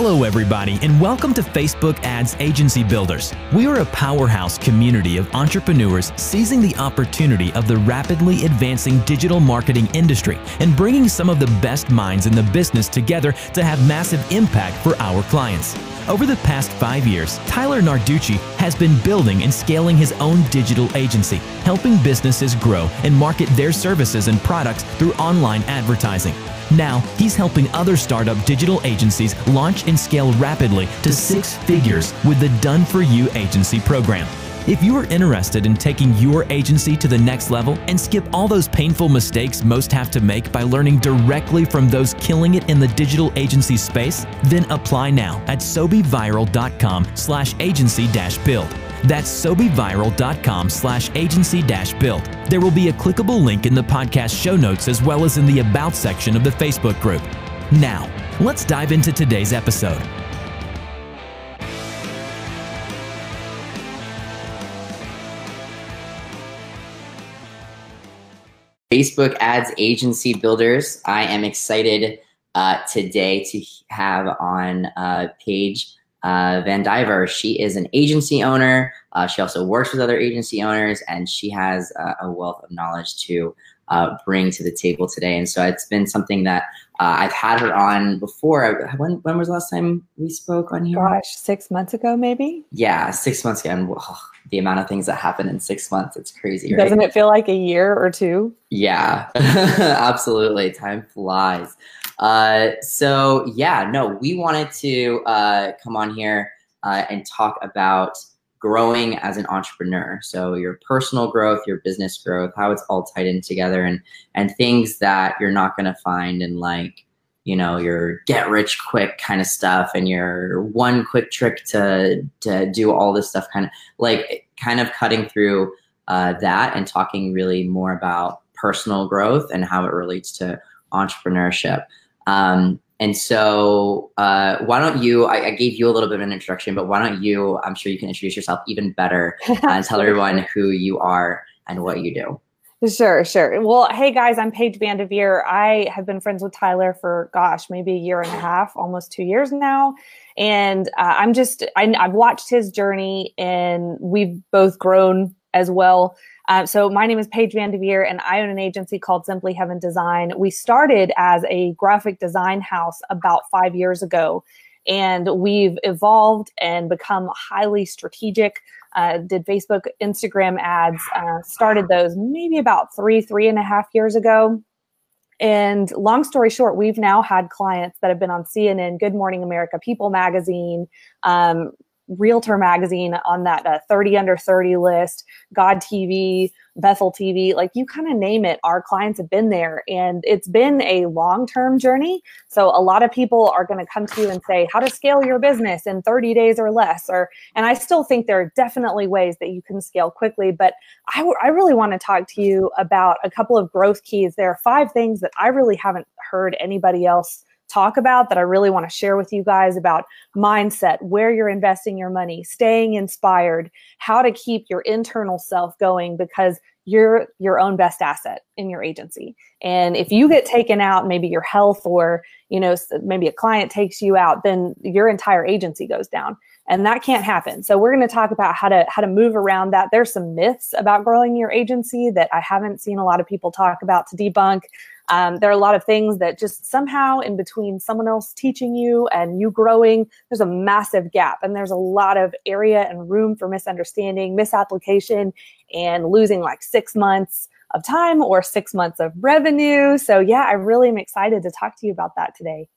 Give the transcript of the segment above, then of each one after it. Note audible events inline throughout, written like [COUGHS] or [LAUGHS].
Hello, everybody, and welcome to Facebook Ads Agency Builders. We are a powerhouse community of entrepreneurs seizing the opportunity of the rapidly advancing digital marketing industry and bringing some of the best minds in the business together to have massive impact for our clients. Over the past five years, Tyler Narducci has been building and scaling his own digital agency, helping businesses grow and market their services and products through online advertising. Now, he's helping other startup digital agencies launch and scale rapidly to six figures with the Done For You agency program. If you are interested in taking your agency to the next level and skip all those painful mistakes most have to make by learning directly from those killing it in the digital agency space, then apply now at sobeviral.com slash agency dash build. That's sobeviral.com slash agency dash build. There will be a clickable link in the podcast show notes as well as in the About section of the Facebook group. Now, let's dive into today's episode. Facebook Ads Agency Builders. I am excited uh, today to have on uh, Paige uh, Van Diver. She is an agency owner. Uh, she also works with other agency owners, and she has uh, a wealth of knowledge to uh, bring to the table today. And so it's been something that I've had her on before. When, when was the last time we spoke on here? Gosh, six months ago, maybe? Yeah, six months ago. And, oh, the amount of things that happen in six months. It's crazy, right? Doesn't it feel like a year or two? Yeah, [LAUGHS] absolutely. Time flies. Uh, so yeah, no, we wanted to uh, come on here uh, and talk about growing as an entrepreneur. So your personal growth, your business growth, how it's all tied in together, and and things that you're not going to find in like you know your get rich quick kind of stuff and your one quick trick to to do all this stuff kind of like kind of cutting through uh, that and talking really more about personal growth and how it relates to entrepreneurship. Um, and so uh, why don't you I, I, gave you a little bit of an introduction but why don't you i'm sure you can introduce yourself even better [LAUGHS] and tell everyone who you are and what you do Sure, sure. Well, hey guys, I'm Paige Vandeveer. I have been friends with Tyler for gosh, maybe a year and a half, almost two years now. And uh, I'm just, I, have watched his journey and we've both grown as well. Uh, so my name is Paige Vandeveer and I own an agency called Simply Heaven Design. We started as a graphic design house about five years ago and we've evolved and become highly strategic uh, did Facebook, Instagram ads, uh, started those maybe about three, three and a half years ago. And long story short, we've now had clients that have been on CNN, Good Morning America, People Magazine, um, Realtor Magazine on that uh, 30 under 30 list, God TV, Bethel TV, like you kind of name it, our clients have been there. And it's been a long term journey. So a lot of people are going to come to you and say, how to scale your business in 30 days or less. Or, and I still think there are definitely ways that you can scale quickly. But I, w- I really want to talk to you about a couple of growth keys. There are five things that I really haven't heard anybody else talk about that I really want to share with you guys about mindset, where you're investing your money, staying inspired, how to keep your internal self going because you're your own best asset in your agency. And if you get taken out, maybe your health or, you know, maybe a client takes you out, then your entire agency goes down. And that can't happen. So we're going to talk about how to how to move around that. There's some myths about growing your agency that I haven't seen a lot of people talk about to debunk. Um, there are a lot of things that just somehow in between someone else teaching you and you growing, there's a massive gap. And there's a lot of area and room for misunderstanding, misapplication, and losing like six months of time or six months of revenue. So, yeah, I really am excited to talk to you about that today.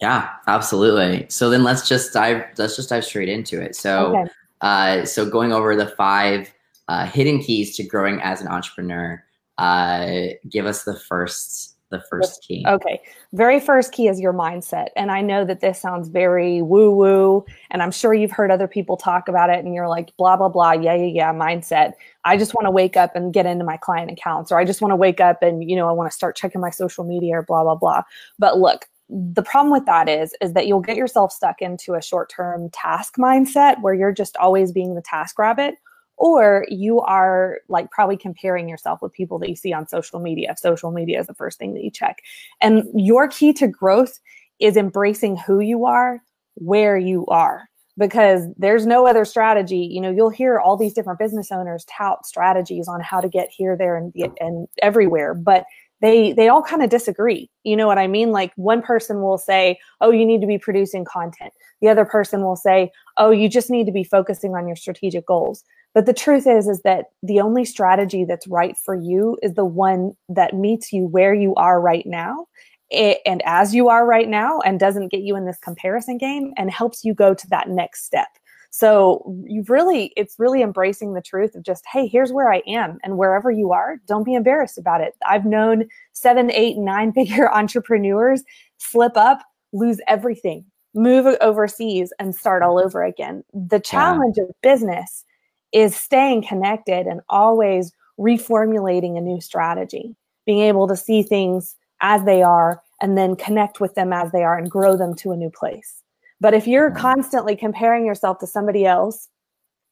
Yeah, absolutely. So then let's just dive. Let's just dive straight into it. So, okay. uh, so going over the five uh, hidden keys to growing as an entrepreneur uh, give us the first the first key. Okay. Very first key is your mindset. And I know that this sounds very woo woo. And I'm sure you've heard other people talk about it and you're like, blah, blah, blah. Yeah, yeah, yeah. Mindset. I just want to wake up and get into my client accounts, or I just want to wake up and, you know, I want to start checking my social media or blah, blah, blah. But look, the problem with that is is that you'll get yourself stuck into a short-term task mindset where you're just always being the task rabbit or you are like probably comparing yourself with people that you see on social media. Social media is the first thing that you check. And your key to growth is embracing who you are, where you are because there's no other strategy. You know, you'll hear all these different business owners tout strategies on how to get here, there, and, and everywhere, but they they all kind of disagree. You know what I mean? Like one person will say, "Oh, you need to be producing content." The other person will say, "Oh, you just need to be focusing on your strategic goals." But the truth is is that the only strategy that's right for you is the one that meets you where you are right now and as you are right now and doesn't get you in this comparison game and helps you go to that next step. So you really, it's really embracing the truth of just, hey, here's where I am. And wherever you are, don't be embarrassed about it. I've known seven, eight, nine [LAUGHS] figure entrepreneurs slip up, lose everything, move overseas and start all over again. The challenge yeah. of business is staying connected and always reformulating a new strategy, being able to see things as they are and then connect with them as they are and grow them to a new place. But if you're constantly comparing yourself to somebody else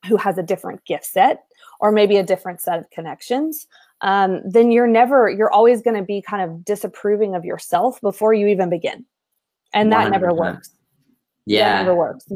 who has a different gift set or maybe a different set of connections, um, then you're never, you're always going to be kind of disapproving of yourself before you even begin. And that 100%. never works. Yeah. That never works.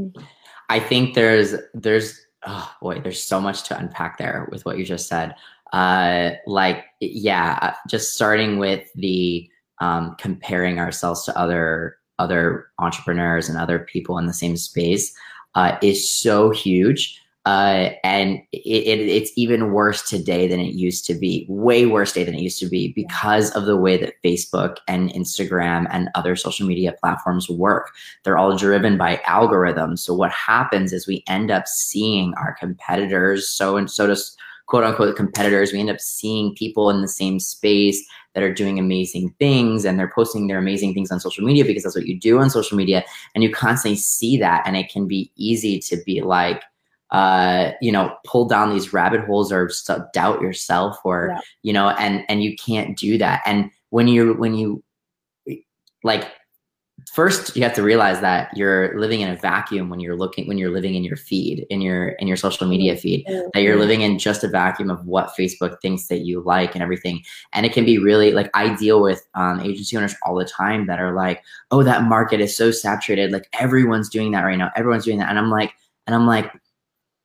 I think there's, there's, oh boy, there's so much to unpack there with what you just said. Uh, like, yeah, uh, just starting with the, um, comparing ourselves to other other entrepreneurs and other people in the same space uh, is so huge. Uh, and it, it, it's even worse today than it used to be, way worse today than it used to be because of the way that Facebook and Instagram and other social media platforms work. They're all driven by algorithms. So what happens is we end up seeing our competitors, so and so does quote unquote competitors. We end up seeing people in the same space that are doing amazing things and they're posting their amazing things on social media because that's what you do on social media. And you constantly see that. And it can be easy to be like, uh, you know, pull down these rabbit holes or doubt yourself or, yeah. you know, and, and you can't do that. And when you're, when you like first you have to realize that you're living in a vacuum when you're looking when you're living in your feed in your in your social media feed that you're living in just a vacuum of what facebook thinks that you like and everything. And it can be really like i deal with um, agency owners all the time that are like oh that market is so saturated. Like everyone's doing that right now. Everyone's doing that. And i'm like and i'm like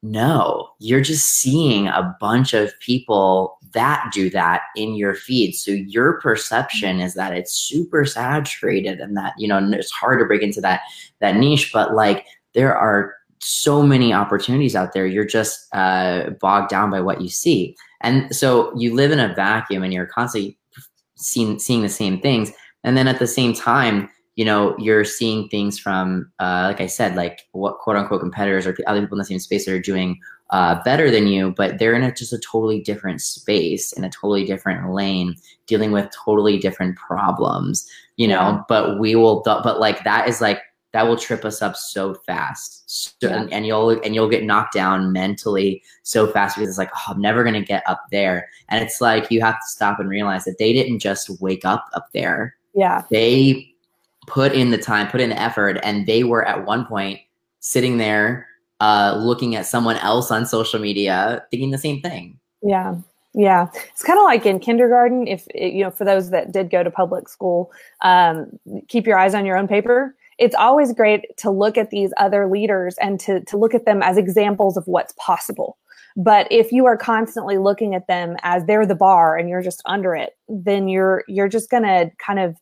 no, you're just seeing a bunch of people that do that in your feed. So your perception is that it's super saturated and that, you know, it's hard to break into that that niche, but like there are so many opportunities out there. You're just uh, bogged down by what you see. And so you live in a vacuum and you're constantly seeing seeing the same things. And then at the same time, you know, you're seeing things from, uh, like I said, like what quote unquote competitors or other people in the same space that are doing uh, better than you, but they're in a, just a totally different space, in a totally different lane, dealing with totally different problems, you know. Yeah. But we will, but like that is like that will trip us up so fast, so, yeah. and, and, you'll and you'll get knocked down mentally so fast because it's like, oh, I'm never gonna get up there, and it's like you have to stop and realize that they didn't just wake up up there. Yeah, they put in the time, put in the effort, and they were at one point sitting there uh, looking at someone else on social media thinking the same thing. Yeah. Yeah, it's kind of like in kindergarten. If you know, for those that did go to public school, um, keep your eyes on your own paper. It's always great to look at these other leaders and to to look at them as examples of what's possible. But if you are constantly looking at them as they're the bar and you're just under it, then you're you're just gonna kind of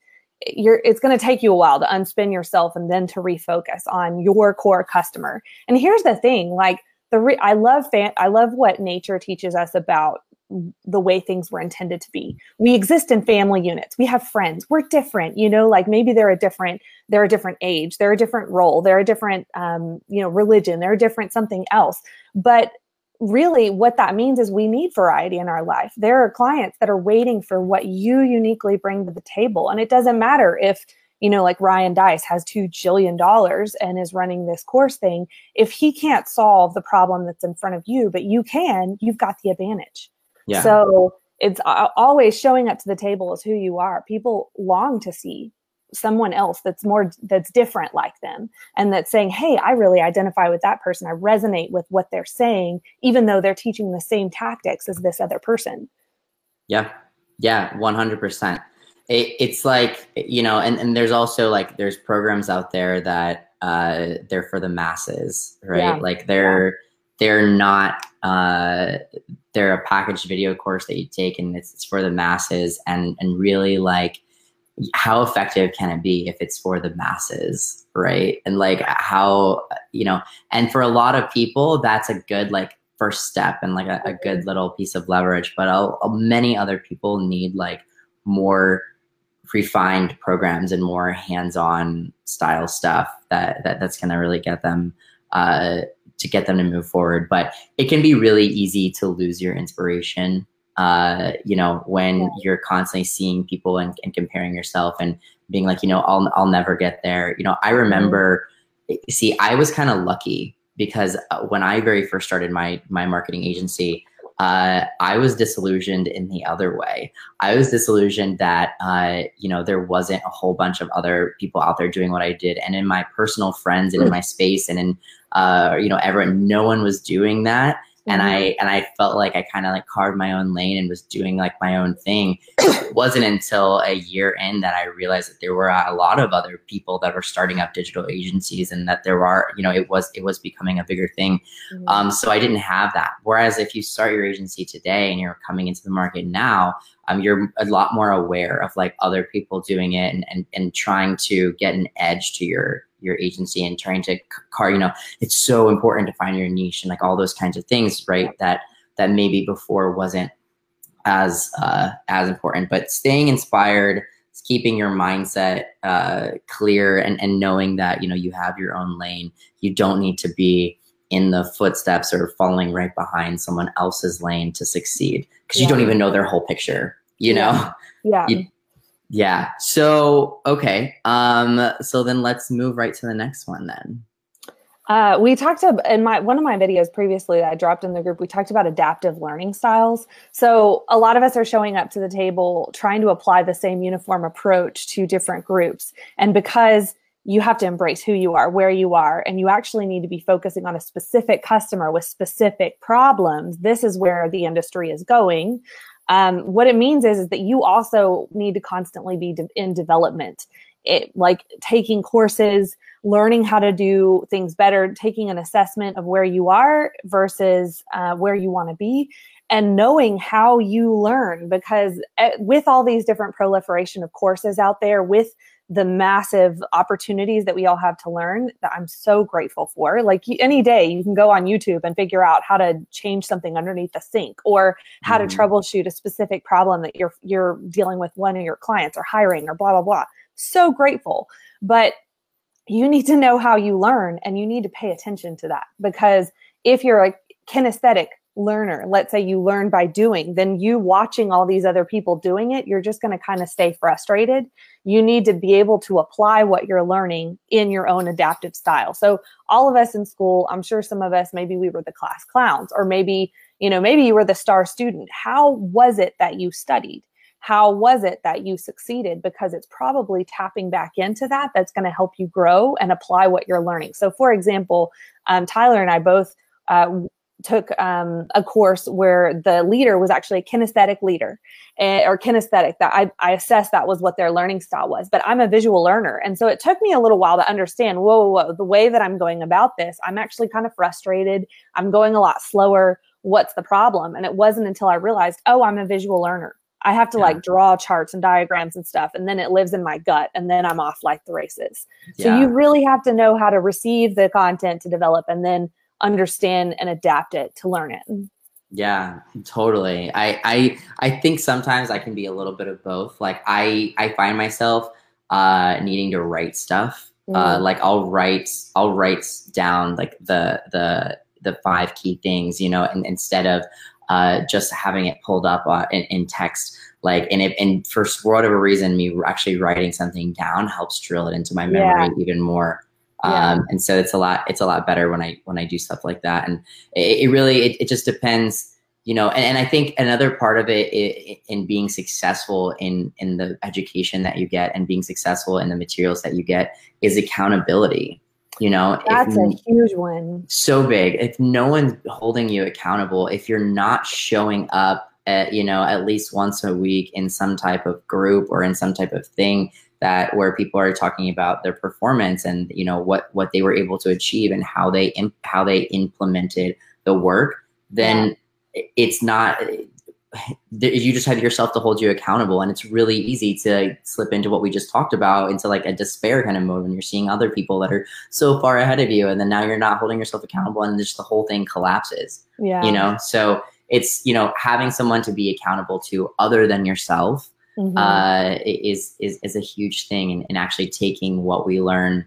you're it's going to take you a while to unspin yourself and then to refocus on your core customer. And here's the thing, like the re- I love fan- I love what nature teaches us about the way things were intended to be. We exist in family units. We have friends. We're different, you know, like maybe they're a different, they're a different age, they're a different role, they're a different, um, you know, religion, they're a different something else. But really what that means is we need variety in our life. There are clients that are waiting for what you uniquely bring to the table. And it doesn't matter if, you know, like Ryan Deiss has two jillion dollars and is running this course thing. If he can't solve the problem that's in front of you, but you can, you've got the advantage. Yeah. So it's always showing up to the table as who you are. People long to see someone else that's more that's different like them and that's saying hey i really identify with that person i resonate with what they're saying even though they're teaching the same tactics as this other person yeah yeah 100% it, it's like you know and, and there's also like there's programs out there that uh, they're for the masses, right? Yeah. Like they're yeah. they're not uh, they're a packaged video course that you take and it's, it's for the masses and and really like how effective can it be if it's for the masses right and like how you know and for a lot of people that's a good like first step and like a, a good mm-hmm. little piece of leverage but I'll, many other people need like more refined programs and more hands-on style stuff that, that that's going to really get them uh, to get them to move forward but it can be really easy to lose your inspiration uh, you know when you're constantly seeing people and, and, comparing yourself and being like you know I'll, I'll never get there. You know i remember see i was kind of lucky because uh, when i very first started my my marketing agency uh, I was disillusioned in the other way. I was disillusioned that uh, you know there wasn't a whole bunch of other people out there doing what I did, and in my personal friends and in my space and in uh, you know everyone, no one was doing that and I mm-hmm. and I felt like I kind of like carved my own lane and was doing like my own thing. it [COUGHS] wasn't until a year in that I realized that there were a lot of other people that were starting up digital agencies and that there are you know it was it was becoming a bigger thing. Mm-hmm. Um, so I didn't have that. Whereas if you start your agency today and you're coming into the market now, um, you're a lot more aware of like other people doing it and, and and trying to get an edge to your your agency and trying to car you know it's so important to find your niche and like all those kinds of things right that that maybe before wasn't as uh, as important but staying inspired keeping your mindset uh, clear and, and knowing that you know you have your own lane you don't need to be in the footsteps or falling right behind someone else's lane to succeed because yeah. you don't even know their whole picture you know yeah, [LAUGHS] yeah. You, yeah. So, okay. Um, so then let's move right to the next one then. Uh, we talked about in my one of my videos previously that I dropped in the group. We talked about adaptive learning styles. So a lot of us are showing up to the table trying to apply the same uniform approach to different groups, and because you have to embrace who you are, where you are, and you actually need to be focusing on a specific customer with specific problems. This is where the industry is going. Um, what it means is, is that you also need to constantly be de- in development. It like taking courses, learning how to do things better, taking an assessment of where you are versus uh, where you want to be, and knowing how you learn. Because eh, with all these different proliferation of courses out there, with the massive opportunities that we all have to learn that I'm so grateful for. Like any day you can go on YouTube and figure out how to change something underneath the sink or how mm-hmm. to troubleshoot a specific problem that you're you're dealing with one of your clients or hiring or blah blah blah. So grateful. But you need to know how you learn and you need to pay attention to that because if you're a kinesthetic learner. Let's say you learn by doing then you watching all these other people doing it you're just going to kind of stay frustrated. You need to be able to apply what you're learning in your own adaptive style. So all of us in school i'm sure some of us maybe we were the class clowns or maybe you know maybe you were the star student. How was it that you studied? How was it that you succeeded? Because it's probably tapping back into that that's going to help you grow and apply what you're learning. So for example um, tyler and i both uh, took um, a course where the leader was actually a kinesthetic leader uh, or kinesthetic that I, I assessed that was what their learning style was but i'm a visual learner. And so it took me a little while to understand whoa, whoa, whoa the way that i'm going about this i'm actually kind of frustrated. I'm going a lot slower. What's the problem? And it wasn't until i realized oh i'm a visual learner. I have to yeah. like draw charts and diagrams and stuff and then it lives in my gut and then i'm off like the races. So you really have to know how to receive the content to develop and then understand and adapt it to learn it. Yeah, totally. I I I think sometimes I can be a little bit of both. Like I I find myself uh needing to write stuff. Uh, mm. Uh like I'll write I'll write down like the the the five key things, you know, and instead of uh just having it pulled up uh, in, in text like and if and for whatever reason me actually writing something down helps drill it into my memory yeah. even more yeah. Um, and so it's a lot it's a lot better when i when i do stuff like that. And it, it really it, it, just depends you know and, and, i think another part of it, it, in being successful in in the education that you get and being successful in the materials that you get is accountability you know? That's if, a huge one. So big. If no one's holding you accountable if you're not showing up at you know at least once a week in some type of group or in some type of thing that where people are talking about their performance and you know what what they were able to achieve and how they imp- how they implemented the work then yeah. it's not you just have yourself to hold you accountable. And it's really easy to slip into what we just talked about into like a despair kind of mode when you're seeing other people that are so far ahead of you and then now you're not holding yourself accountable and just the whole thing collapses yeah. you know? So it's you know having someone to be accountable to other than yourself mm-hmm. uh, is, is is a huge thing and, and actually taking what we learn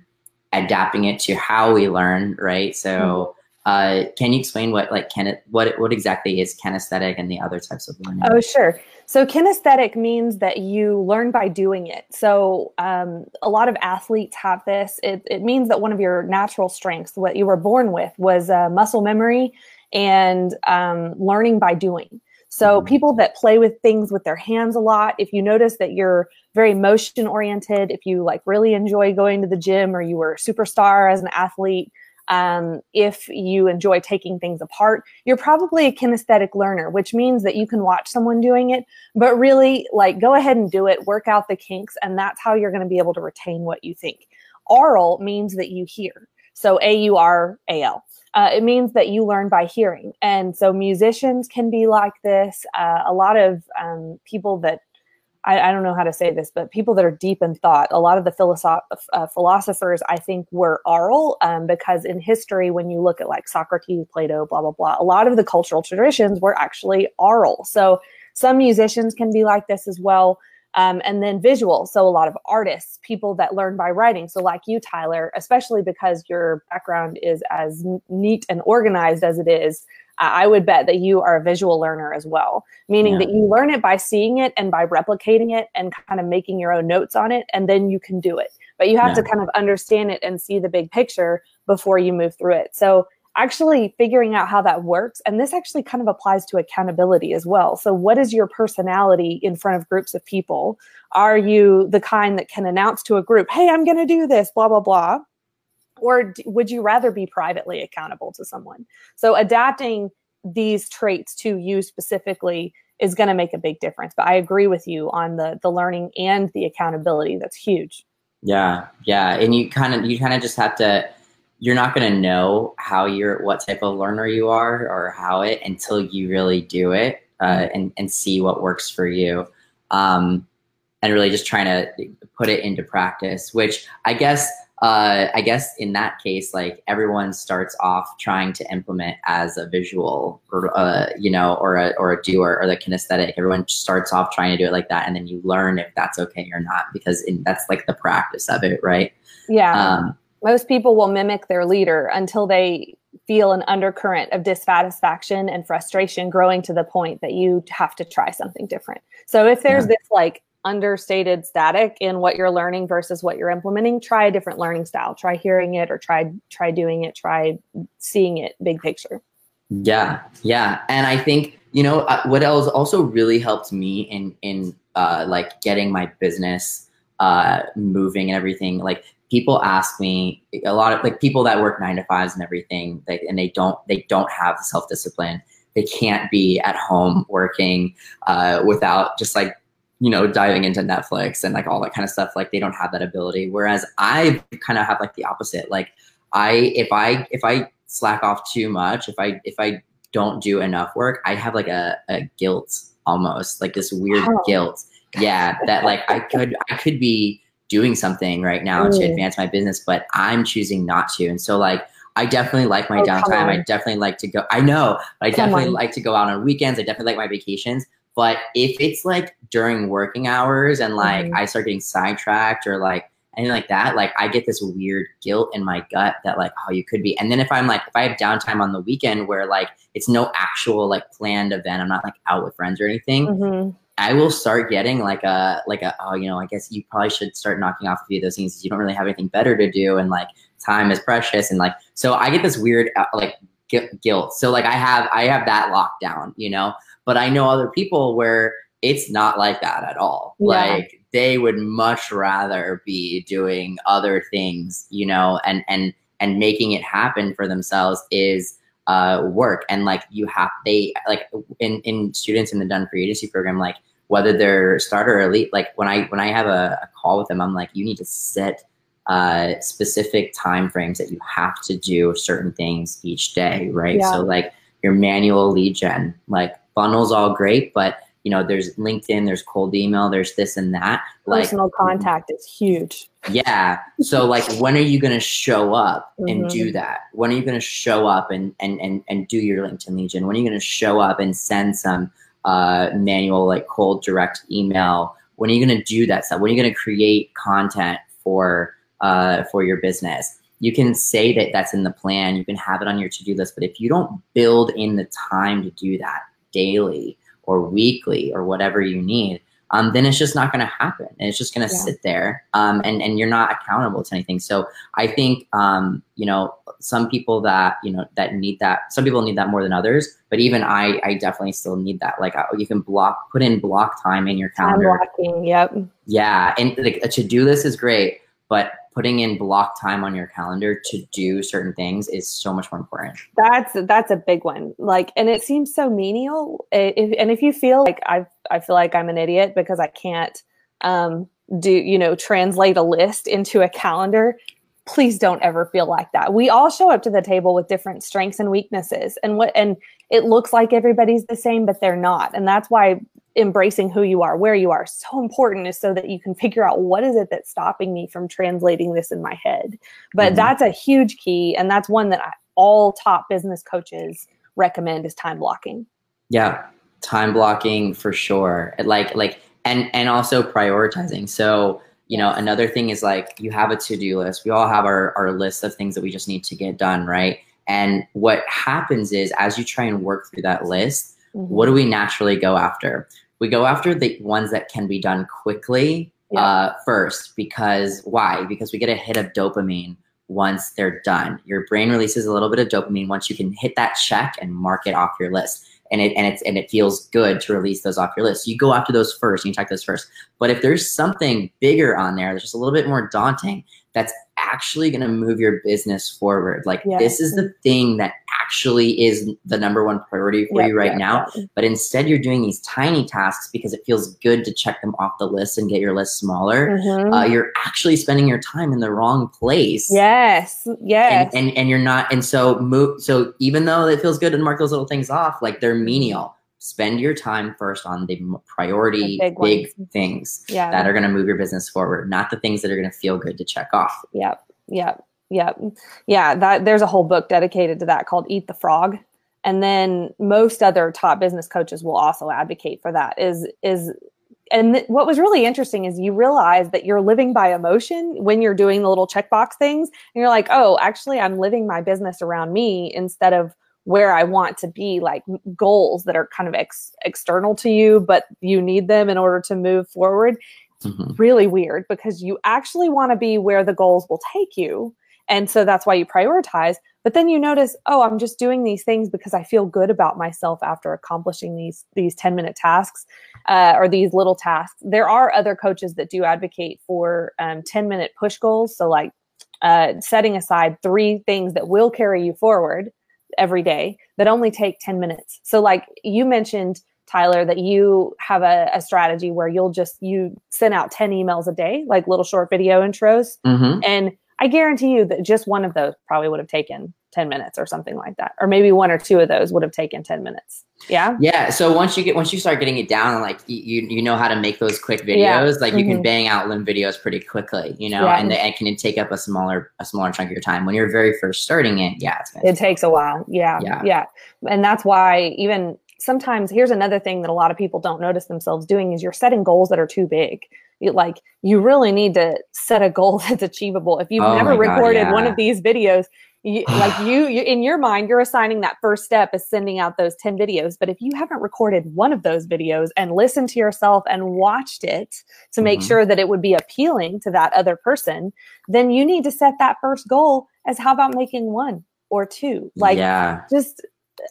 adapting it to how we learn right so mm-hmm uh, can you explain what like can it what what exactly is kinesthetic and the other types of learning? Oh, sure. So kinesthetic means that you learn by doing it. So um, a lot of athletes have this. It, it means that one of your natural strengths, what you were born with, was uh, muscle memory and um, learning by doing. So mm-hmm. people that play with things with their hands a lot, if you notice that you're very motion oriented, if you like really enjoy going to the gym or you were a superstar as an athlete, um, if you enjoy taking things apart, you're probably a kinesthetic learner, which means that you can watch someone doing it, but really like go ahead and do it, work out the kinks, and that's how you're going to be able to retain what you think. Aural means that you hear. So A U R A L. Uh, it means that you learn by hearing. And so musicians can be like this. Uh, a lot of um, people that I, I, don't know how to say this, but people that are deep in thought, a lot of the philosoph- uh, philosophers, I think, were aural um, because in history, when you look at like Socrates, Plato, blah, blah, blah, a lot of the cultural traditions were actually aural. So some musicians can be like this as well. Um, and then visual. So a lot of artists, people that learn by writing. So like you, Tyler, especially because your background is as neat and organized as it is, I would bet that you are a visual learner as well, meaning yeah. that you learn it by seeing it and by replicating it and kind of making your own notes on it, and then you can do it. But you have yeah. to kind of understand it and see the big picture before you move through it. So, actually figuring out how that works, and this actually kind of applies to accountability as well. So, what is your personality in front of groups of people? Are you the kind that can announce to a group, hey, I'm going to do this, blah, blah, blah? or would you rather be privately accountable to someone so adapting these traits to you specifically is going to make a big difference but i agree with you on the the learning and the accountability that's huge yeah yeah and you kind of you kind of just have to you're not going to know how you're what type of learner you are or how it until you really do it uh, mm-hmm. and and see what works for you um, and really just trying to put it into practice which i guess uh, I guess in that case, like everyone starts off trying to implement as a visual, or uh, you know, or a or a doer or the kinesthetic. Everyone starts off trying to do it like that, and then you learn if that's okay or not because in, that's like the practice of it, right? Yeah. Um, Most people will mimic their leader until they feel an undercurrent of dissatisfaction and frustration growing to the point that you have to try something different. So if there's yeah. this like understated static in what you're learning versus what you're implementing try a different learning style. Try hearing it or try try doing it. Try seeing it big picture. Yeah. Yeah. And i think you know uh, what else also really helped me in in uh, like getting my business uh, moving and everything like people ask me a lot of like people that work nine to fives and everything they, and they don't they don't have the self-discipline they can't be at home working uh, without just like you know, diving into Netflix and like all that kind of stuff. Like they don't have that ability. Whereas I kind of have like the opposite. Like I, if I, if I slack off too much, if I, if I don't do enough work, I have like a, a guilt almost like this weird oh. guilt. Yeah. That like I could, I could be doing something right now mm. to advance my business, but I'm choosing not to. And so like, I definitely like my oh, downtime. I definitely like to go. I know, but I come definitely on. like to go out on weekends. I definitely like my vacations. But if it's like during working hours and like mm-hmm. I start getting sidetracked or like anything like that, like I get this weird guilt in my gut that like, oh, you could be. And then if I'm like, if I have downtime on the weekend where like it's no actual like planned event, I'm not like out with friends or anything. Mm-hmm. I will start getting like a like a oh you know I guess you probably should start knocking off a few of those things you don't really have anything better to do and like time is precious and like so I get this weird uh, like guilt so like I have I have that locked down you know but I know other people where it's not like that at all. Yeah. Like they would much rather be doing other things, you know, and and and making it happen for themselves is uh, work. And like you have they like in in students in the Done for Agency program, like whether they're starter or elite, like when I when I have a, a call with them, I'm like, you need to set uh, specific time frames that you have to do certain things each day, right? Yeah. So like your manual lead gen, like funnels all great, but you know, there's LinkedIn, there's cold email, there's this and that. Like Personal contact is huge. yeah. So like when are you gonna show up and Mhm. do that? When are you gonna show up and and and, and do your LinkedIn lead gen? When are you gonna show up and send some uh, manual like cold direct email? When are you gonna do that stuff? When are you gonna create content for uh, for your business? You can say that that's in the plan. You can have it on your to do list, but if you don't build in the time to do that daily or weekly or whatever you need, um, then it's just not going to happen. And it's just going to Yeah. sit there, um, and and you're not accountable to anything. So I think um, you know some people that you know that need that. Some people need that more than others, but even I, I definitely still need that. Like uh, you can block, put in block time in your calendar. Time blocking. Yep. Yeah, and like, a to do list is great, but putting in block time on your calendar to do certain things is so much more important. That's that's a big one. Like, and it seems so menial. If, and if you feel like I, I feel like I'm an idiot because I can't um, do, you know, translate a list into a calendar. Please don't ever feel like that. We all show up to the table with different strengths and weaknesses, and what and it looks like everybody's the same, but they're not. And that's why embracing who you are, where you are, so important is so that you can figure out what is it that's stopping me from translating this in my head. But Mhm. that's a huge key, and that's one that I, all top business coaches recommend is time blocking. Yeah, time blocking for sure. Like like and and also prioritizing. So you know another thing is like you have a to-do list. We all have our our list of things that we just need to get done, right? And what happens is as you try and work through that list, what do we naturally go after? We go after the ones that can be done quickly Yeah. uh, first because why? Because we get a hit of dopamine once they're done. Your brain releases a little bit of dopamine once you can hit that check and mark it off your list. And it and it's and it feels good to release those off your list. You go after those first, you check those first. But if there's something bigger on there that's just a little bit more daunting, that's actually going to move your business forward. Like Yeah. this is the thing that actually is the number one priority for Yep, you right yep, now but instead you're doing these tiny tasks because it feels good to check them off the list and get your list smaller Mhm. uh, you're actually spending your time in the wrong place yes, yes. and, and and you're not and so move so even though it feels good to mark those little things off like they're menial spend your time first on the priority The big big, things yeah. that are going to move your business forward not the things that are going to feel good to check off Yep. Yep. Yep. Yeah. That there's a whole book dedicated to that called Eat the Frog. And then most other top business coaches will also advocate for that. Is is and th- what was really interesting is you realize that you're living by emotion when you're doing the little checkbox things. And you're like, oh, actually, I'm living my business around me instead of where I want to be, like goals that are kind of ex- external to you, but you need them in order to move forward Mhm. really weird because you actually want to be where the goals will take you. And so that's why you prioritize. But then you notice, oh, I'm just doing these things because I feel good about myself after accomplishing these these 10 minute tasks uh, or these little tasks. There are other coaches that do advocate for um, 10 minute push goals. So like uh, setting aside three things that will carry you forward every day that only take 10 minutes. So like you mentioned Tyler, that you have a, a strategy where you'll just you send out 10 emails a day, like little short video intros. Mhm. And I guarantee you that just one of those probably would have taken 10 minutes or something like that. Or maybe one or two of those would have taken 10 minutes. Yeah. Yeah. So once you get once you start getting it down, like you you know how to make those quick videos. Yeah. Like you can Mhm. bang out Loom videos pretty quickly, you know, Yeah. and it can take up a smaller a smaller chunk of your time. When you're very first starting it, yeah, it's It takes a while. Yeah. Yeah. Yeah. And that's why even sometimes here's another thing that a lot of people don't notice themselves doing is you're setting goals that are too big. Like you really need to set a goal [LAUGHS] that's achievable. If you've Oh never God, recorded one of these videos, you, [SIGHS] like you, you in your mind you're assigning that first step as sending out those 10 videos but if you haven't recorded one of those videos and listened to yourself and watched it to make Mhm. sure that it would be appealing to that other person then you need to set that first goal as how about making one or two like yeah. just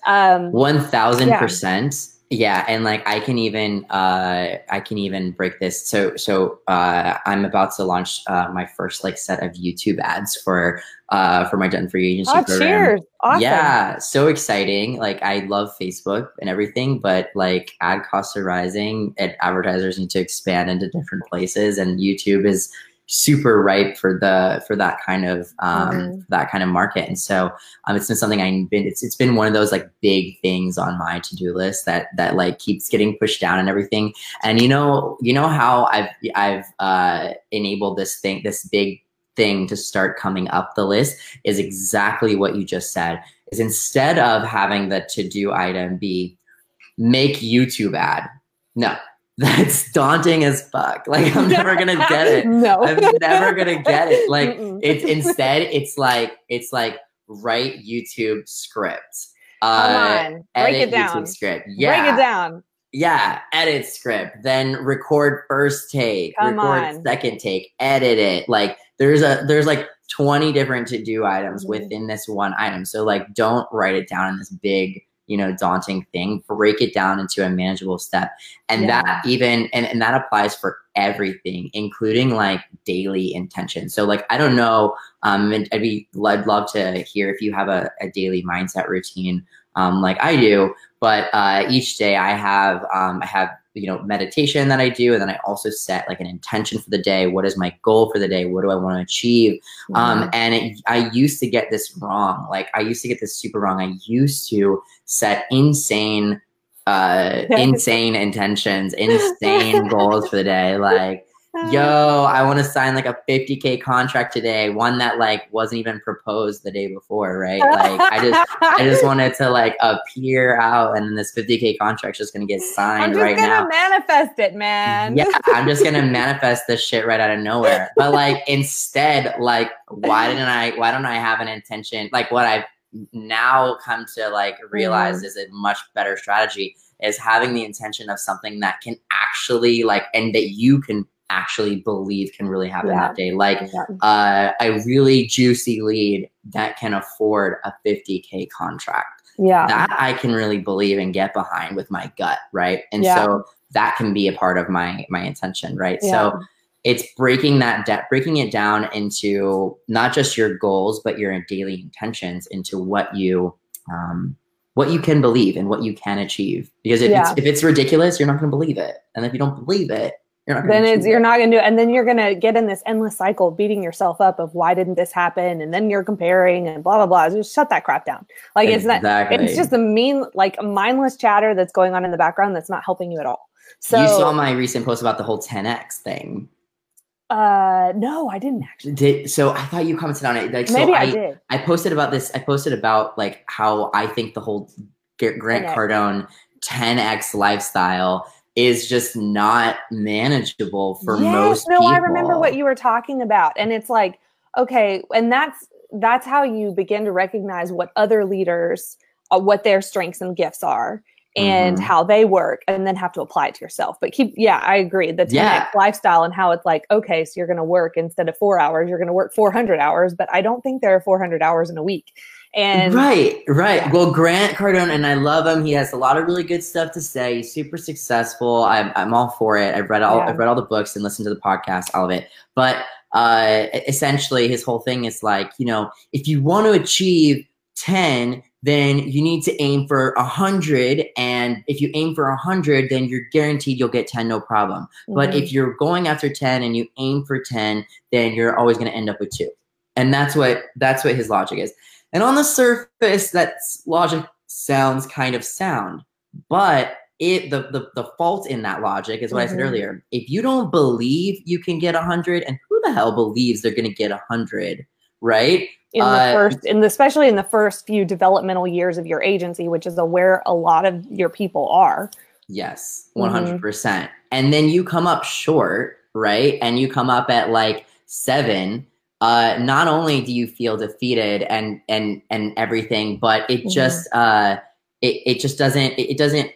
um One thousand percent. Yeah, and like I can even uh I can even break this. So so uh I'm about to launch uh my first like set of YouTube ads for uh for my Done For You agency Oh, program. cheers. Awesome. Yeah, so exciting. Like I love Facebook and everything, but like ad costs are rising and advertisers need to expand into different places and YouTube is super ripe for the for that kind of um Mhm. that kind of market. And so um it's been something I've been it's it's been one of those like big things on my to-do list that that like keeps getting pushed down and everything. And you know, you know how I've I've uh enabled this thing this big thing to start coming up the list is exactly what you just said is instead of having the to-do item be make YouTube ad. No, that's daunting as fuck. [LAUGHS] Like I'm never gonna get it. [LAUGHS] no. I'm never gonna get it. Like [LAUGHS] Mm-mm. it's instead it's like it's like write YouTube script. Come Uh, on. Break edit it down. YouTube script. Yeah. Break it down. Yeah, edit script, then record first take, Come record on. second take, edit it. Like there's a there's like 20 different to do items Mhm. within this one item. So like don't write it down in this big, you know, daunting thing. Break it down into a manageable step. And Yeah. that even and, and that applies for everything, including like daily intention. So like I don't know, um and I'd be I'd love to hear if you have a, a daily mindset routine um like I do but uh, each day I have um, I have you know meditation that I do, and then I also set like an intention for the day. What is my goal for the day? What do I want to achieve? Mm-hmm. Um, and it, I used to get this wrong. Like I used to get this super wrong. I used to set insane, uh, [LAUGHS] insane intentions, insane goals for the day. Like yo, [LAUGHS] I want to sign like a 50k contract today, one that like wasn't even proposed the day before, right? Like I just I just [LAUGHS] wanted to like appear out and then this 50k contract's just gonna get I'm signed just right now. manifest it, man. Yeah, I'm just gonna [LAUGHS] manifest this shit right out of nowhere. But like instead, like why didn't I why don't I have an intention? Like what I've now come to like realize Mm. is a much better strategy is having the intention of something that can actually like and that you can actually believe can really happen Yeah. that day. Like Yeah. uh, a really juicy lead that can afford a 50k contract Yeah. that I can really believe and get behind with my gut, right? And Yeah. so that can be a part of my my intention, right? So it's breaking that debt, breaking it down into not just your goals, but your daily intentions into what you um, what you can believe and what you can achieve. Because if Yeah. it's if it's ridiculous, you're not going to believe it, and if you don't believe it, you're not. Gonna then it's you're not gonna do it and then you're gonna get in this endless cycle of beating yourself up of why didn't this happen and then you're comparing and blah blah blah just shut that crap down like it's not it's just the mean like mindless chatter that's going on in the background that's not helping you at all so you saw my recent post about the whole 10x thing. uh no i didn't actually Did so? I thought you commented on it. Like, so maybe I, I, did I posted about this. I posted about like how I think the whole Grant 10X. Cardone 10x lifestyle is just not manageable for yes, most no people. i remember what you were talking about and it's like okay and that's that's how you begin to recognize what other leaders uh, what their strengths and gifts are and Mhm. how they work and then have to apply it to yourself but keep yeah i agree the 10x Yeah. lifestyle and how it's like okay so you're going to work instead of four hours you're going to work 400 hours but i don't think there are 400 hours in a week and right, right. Yeah. Well, Grant Cardone, and I love him. He has a lot of really good stuff to say. He's super successful. I'm, I'm all for it. I've read all, Yeah. I've read all the books and listened to the podcast, all of it. But uh, essentially, his whole thing is like, you know, if you want to achieve 10, then you need to aim for a hundred. And if you aim for a hundred, then you're guaranteed you'll get 10, no problem. But Mhm. if you're going after 10 and you aim for 10, then you're always going to end up with two. And that's what that's what his logic is. And on the surface, that logic sounds kind of sound, but it the, the the fault in that logic is what I said Mhm. earlier. If you don't believe you can get a hundred, and who the hell believes they're going to get a hundred, right? in the uh, first in the, especially in the first few developmental years of your agency which is where a lot of your people are Yes, one hundred percent. And then you come up short, right? And you come up at like seven. Uh, not only do you feel defeated and and and everything, but it Mhm. just uh, it it just doesn't it, it doesn't.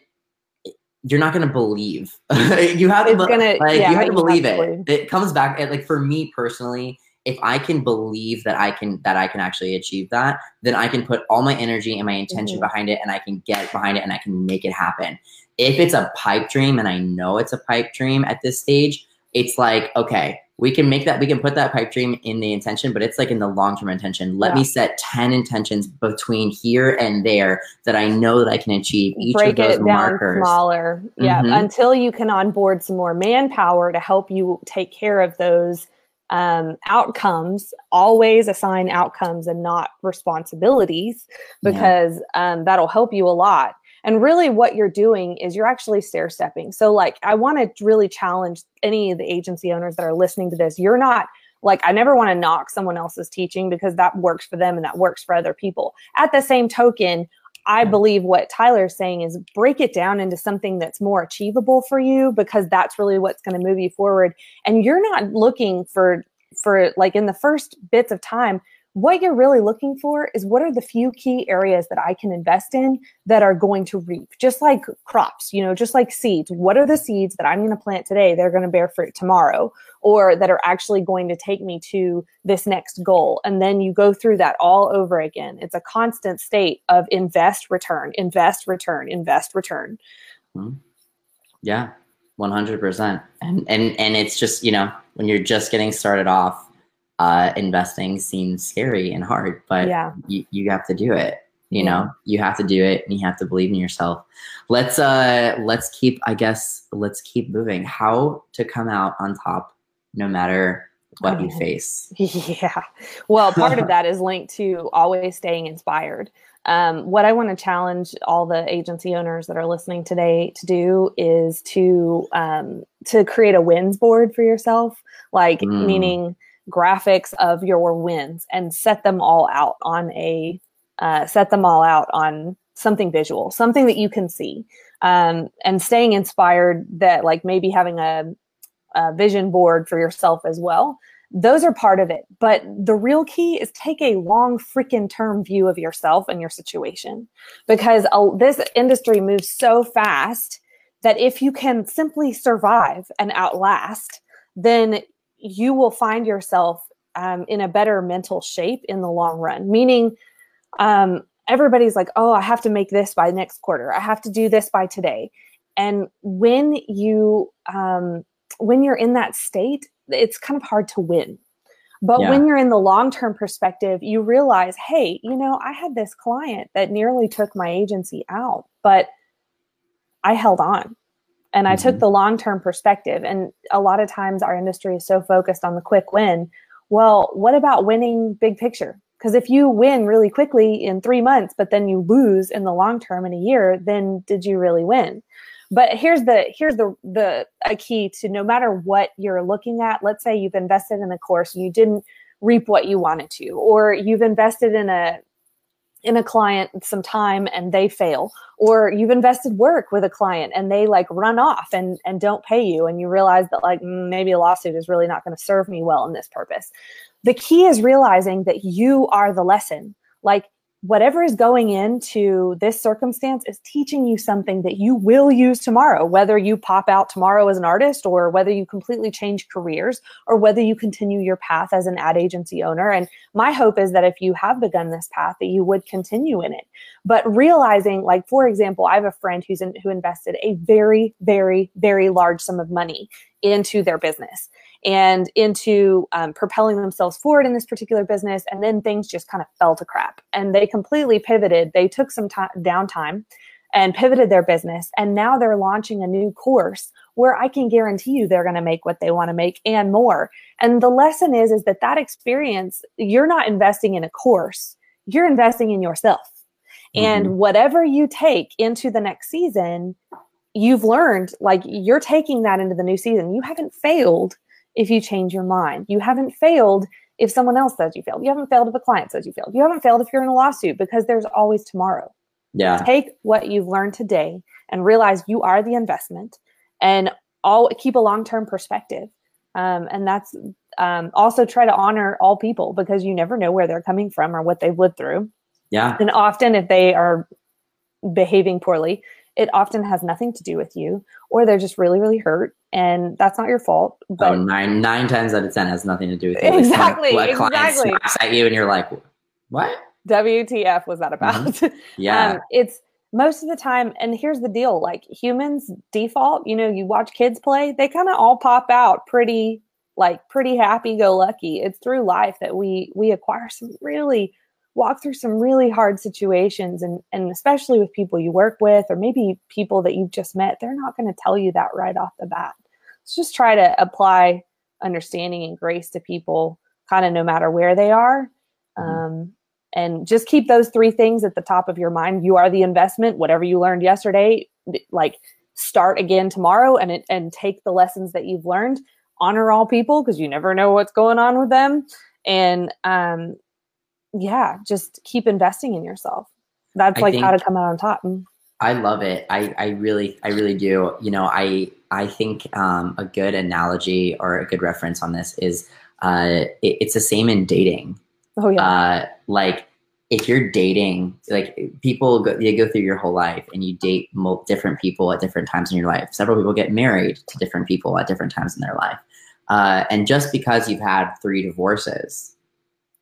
You're not gonna believe. [LAUGHS] you have to gonna- like yeah, you have to have believe to it. believe. It comes back it, like for me personally. if I can believe that I can that I can actually achieve that, then I can put all my energy and my intention mm-hmm. behind it and I can get behind it and I can make it happen. If it's a pipe dream and I know it's a pipe dream at this stage, it's like, okay, we can make that we can put that pipe dream in the intention but it's like in the long-term intention let yeah. me set 10 intentions between here and there that i know that i can achieve each break of those it down markers smaller yeah mm-hmm. until you can onboard some more manpower to help you take care of those um, outcomes always assign outcomes and not responsibilities because yeah. um, that'll help you a lot and really, what you're doing is you're actually stair stepping. So, like, I want to really challenge any of the agency owners that are listening to this. You're not like, I never want to knock someone else's teaching because that works for them and that works for other people. At the same token, I believe what Tyler's saying is break it down into something that's more achievable for you because that's really what's going to move you forward. And you're not looking for for like in the first bits of time what you're really looking for is what are the few key areas that I can invest in that are going to reap, just like crops, you know, just like seeds. What are the seeds that I'm going to plant today? They're going to bear fruit tomorrow, or that are actually going to take me to this next goal. And then you go through that all over again. It's a constant state of invest, return, invest, return, invest, return. Mm-hmm. Yeah, 100%. And, and, and it's just, you know, when you're just getting started off, uh, investing seems scary and hard, but yeah. you, you have to do it. You know, you have to do it and you have to believe in yourself. Let's uh let's keep I guess let's keep moving. How to come out on top no matter what you face. [LAUGHS] Yeah. Well, part of [LAUGHS] that is linked to always staying inspired. Um, what I want to challenge all the agency owners that are listening today to do is to um, to create a wins board for yourself, like mm. meaning graphics of your wins and set them all out on a uh, set them all out on something visual, something that you can see, um, and staying inspired. That like maybe having a, a vision board for yourself as well. Those are part of it, but the real key is take a long freaking term view of yourself and your situation, because uh, this industry moves so fast that if you can simply survive and outlast, then you will find yourself um, in a better mental shape in the long run. Meaning, um, everybody's like, oh, I have to make this by next quarter. I have to do this by today. And when you um, when you're in that state, it's kind of hard to win. But yeah. when you're in the long term perspective, you realize, hey, you know, I had this client that nearly took my agency out, but I held on and I mm-hmm. took the long term perspective. And a lot of times our industry is so focused on the quick win. Well, what about winning big picture? Because if you win really quickly in three months, but then you lose in the long term in a year, then did you really win? But here's the here's the the a key to no matter what you're looking at. Let's say you've invested in a course and you didn't reap what you wanted to, or you've invested in a in a client some time and they fail or you've invested work with a client and they like run off and and don't pay you and you realize that like mm, maybe a lawsuit is really not going to serve me well in this purpose. The key is realizing that you are the lesson. Like whatever is going into this circumstance is teaching you something that you will use tomorrow, whether you pop out tomorrow as an artist or whether you completely change careers or whether you continue your path as an ad agency owner. And my hope is that if you have begun this path, that you would continue in it. But realizing, like, for example, I have a friend who's in, who invested a very, very, very large sum of money into their business and into um, propelling themselves forward in this particular business. And then things just kind of fell to crap. And they completely pivoted. They took some time downtime and pivoted their business. And now they're launching a new course where I can guarantee you they're going to make what they want to make and more. And the lesson is, is that that experience, you're not investing in a course, you're investing in yourself. Mm-hmm. And whatever you take into the next season, you've learned like you're taking that into the new season. You haven't failed if you change your mind. You haven't failed if someone else says you failed. You haven't failed if a client says you failed. You haven't failed if you're in a lawsuit because there's always tomorrow. Yeah. Take what you've learned today and realize you are the investment and all keep a long-term perspective. Um, and that's um, also try to honor all people because you never know where they're coming from or what they've lived through. Yeah. And often if they are behaving poorly, it often has nothing to do with you, or they're just really, really hurt, and that's not your fault. But oh, nine nine times out of ten has nothing to do with you. Exactly. Like, exactly. At you, and you're like, what? WTF was that about? Mm-hmm. [LAUGHS] Yeah. um, it's most of the time, and here's the deal: like humans default, you know, you watch kids play, they kind of all pop out pretty like pretty happy go lucky. It's through life that we we acquire some really walk through some really hard situations and and especially with people you work with or maybe people that you've just met, they're not going to tell you that right off the bat. So just try to apply understanding and grace to people kind of no matter where they are. Mm-hmm. Um, and just keep those three things at the top of your mind. You are the investment, whatever you learned yesterday, like start again tomorrow and and take the lessons that you've learned honor all people because you never know what's going on with them and um yeah just keep investing in yourself. That's I like how to come out on top. I love it. I i really i really do. You know i i think um a good analogy or a good reference on this is uh it, it's the same in dating. Oh yeah. Uh like if you're dating, like people go, you go through your whole life and you date different people at different times in your life. Several people get married to different people at different times in their life. Uh, and just because you've had three divorces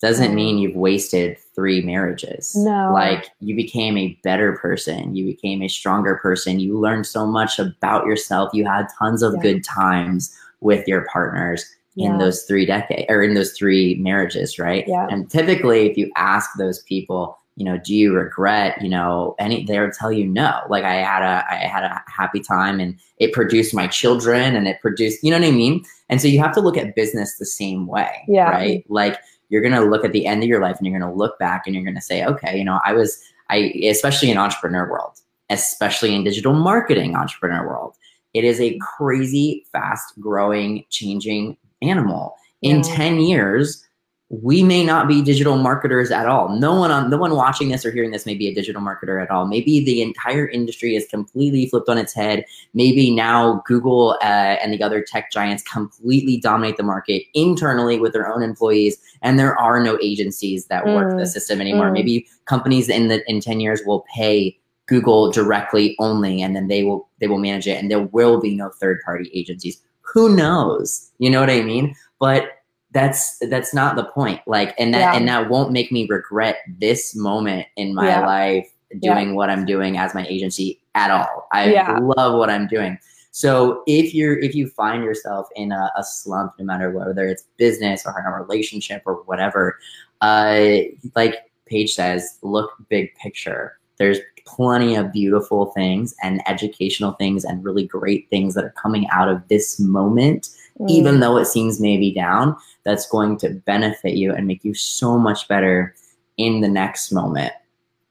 doesn't mm. mean you've wasted three marriages. No. Like you became a better person, you became a stronger person, you learned so much about yourself, you had tons of yeah. good times with your partners in those three decades or in those three marriages, right? Yeah. And typically if you ask those people, you know, do you regret, you know, any, they would tell you no. Like I had a, I had a happy time and it produced my children and it produced, you know what I mean? And so you have to look at business the same way, yeah. right? Like you're going to look at the end of your life and you're going to look back and you're going to say, okay, you know, I was, I, especially in entrepreneur world, especially in digital marketing entrepreneur world, it is a crazy, fast growing, changing animal. In 10 years, we may not be digital marketers at all. No one on no one watching this or hearing this may be a digital marketer at all. Maybe the entire industry is completely flipped on its head. Maybe now Google uh, and the other tech giants completely dominate the market internally with their own employees, and there are no agencies that mm. work the system anymore. Mm. Maybe companies in the in ten years will pay Google directly only, and then they will they will manage it, and there will be no third party agencies. Who knows? You know what I mean? But that's that's not the point like and that yeah. and that won't make me regret this moment in my yeah. life doing yeah. what i'm doing as my agency at all i love what i'm doing so if you're if you find yourself in a, a, slump no matter whether it's business or in a relationship or whatever uh like paige says look big picture there's plenty of beautiful things and educational things and really great things that are coming out of this moment mm. even though it seems maybe down, that's going to benefit you and make you so much better in the next moment.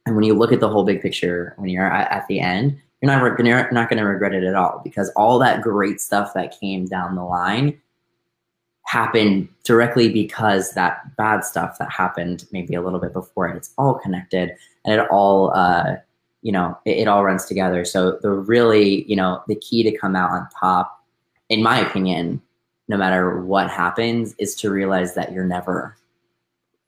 And when you look at the whole big picture, when you're at, at the end, you're not, you're not going to regret it at all because all that great stuff that came down the line happened directly because that bad stuff that happened maybe a little bit before it. It's all connected and it all, uh, you know, it, it all runs together. So the really, you know, the key to come out on top, in my opinion, no matter what happens is to realize that you're never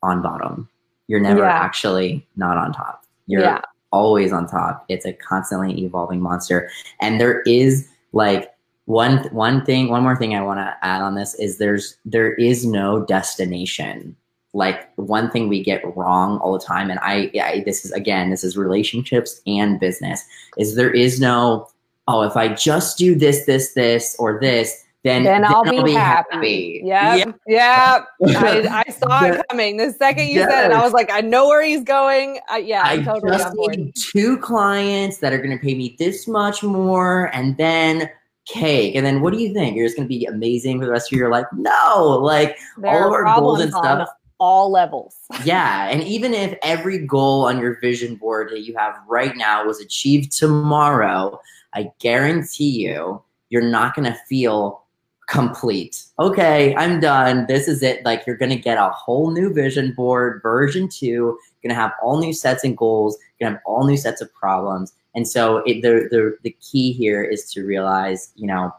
on bottom. You're never yeah. actually not on top. You're yeah. always on top. It's a constantly evolving monster. And there is like one one thing, one more thing I want to add on this is there's there is no destination. Like one thing we get wrong all the time, and I, I this is again, this is relationships and business, is there is no, oh, if I just do this, this, this, or this, then, then, I'll, then I'll, be, happy. happy. Yep. Yeah. I, [LAUGHS] I, saw it coming. The second you yes. said it, I was like, I know where he's going. Uh, yeah, I totally just need two clients that are going to pay me this much more, and then cake. And then what do you think? You're just going to be amazing for the rest of your life? No, like there all of our goals and stuff. All levels. [LAUGHS] yeah. And even if every goal on your vision board that you have right now was achieved tomorrow, I guarantee you, you're not going to feel complete. Okay, I'm done. This is it. Like you're gonna get a whole new vision board, version two. You're gonna have all new sets and goals. You're gonna have all new sets of problems. And so it, the the the key here is to realize, you know,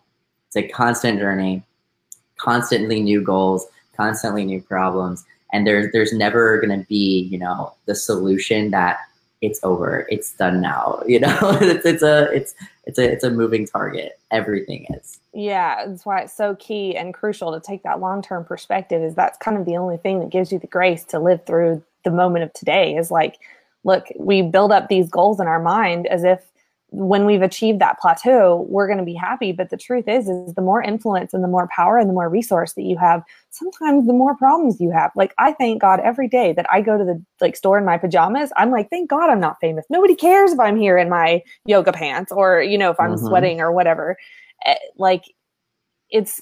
it's a constant journey, constantly new goals, constantly new problems, and there's there's never gonna be, you know, the solution that it's over. It's done now. [LAUGHS] You know, it's, it's a it's it's a it's a moving target. Everything is. Yeah, that's why it's so key and crucial to take that long term perspective. Is that's kind of the only thing that gives you the grace to live through the moment of today. Is like, look, we build up these goals in our mind as if when we've achieved that plateau, we're going to be happy. But the truth is, is the more influence and the more power and the more resource that you have, sometimes the more problems you have. Like I thank God every day that I go to the like store in my pajamas. I'm like, thank God I'm not famous. Nobody cares if I'm here in my yoga pants or you know if I'm mm-hmm. sweating or whatever. Eh, like it's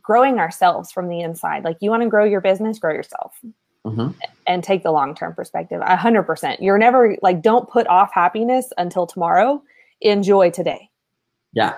growing ourselves from the inside. Like you want to grow your business, grow yourself mm-hmm. and take the long term perspective. A hundred percent. You're never like, don't put off happiness until tomorrow. Enjoy today. Yeah,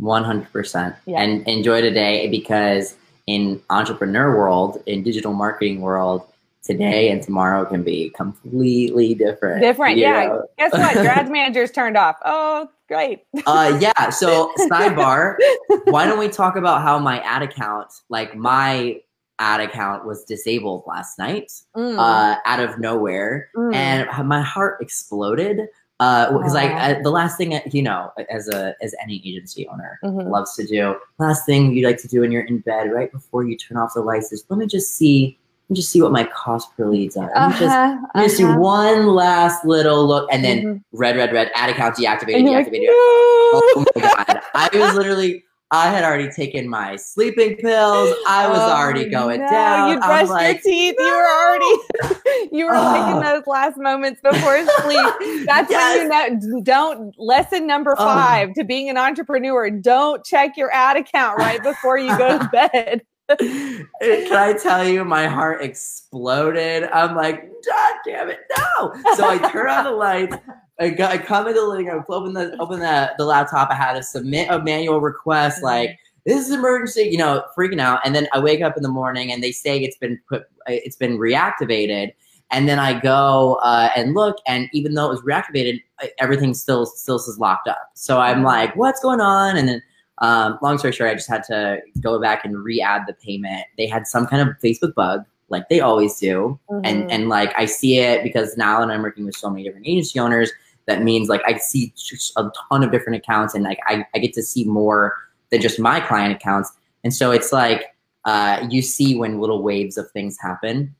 100%. Yeah. And enjoy today because in entrepreneur world, in digital marketing world, today and tomorrow can be completely different. Different, yeah. Know? Guess what? [LAUGHS] Your ads manager's turned off. Oh, great. uh, yeah. So [LAUGHS] sidebar. why don't we talk about how my ad account, like my ad account was disabled last night mm. uh, out of nowhere mm. and my heart exploded because uh, like uh, the last thing you know as a as any agency owner mm-hmm. loves to do last thing you like to do when you're in bed right before you turn off the lights is let me just see let me just see what my cost per leads are. Me just, uh-huh, just uh-huh. do one last little look and then mm-hmm. red, red, red, ad account deactivated, deactivated. No! Oh my God. I was literally I had already taken my sleeping pills. I was oh, already going no. down. You brushed like, your teeth. No. You were already [LAUGHS] you were oh. taking ah. those last moments before sleep. [LAUGHS] That's yes. when you know don't lesson number oh. five oh. to being an entrepreneur. Don't check your ad account right before you go to [LAUGHS] bed. Can I tell you, my heart exploded. I'm like, God damn it, no! So I turn on the lights. I, got, I come into the living room, open the open the, the laptop. I had to submit a manual request, mm-hmm. like this is emergency, you know, freaking out. And then I wake up in the morning and they say it's been put, it's been reactivated. And then I go uh, and look, and even though it was reactivated, everything still still is locked up. So I'm mm-hmm. like, what's going on? And then, um, long story short, I just had to go back and re-add the payment. They had some kind of Facebook bug like they always do. Mm-hmm. And and like I see it because now that I'm working with so many different agency owners, that means like I see a ton of different accounts and like I, I get to see more than just my client accounts. And so it's like uh, you see when little waves of things happen.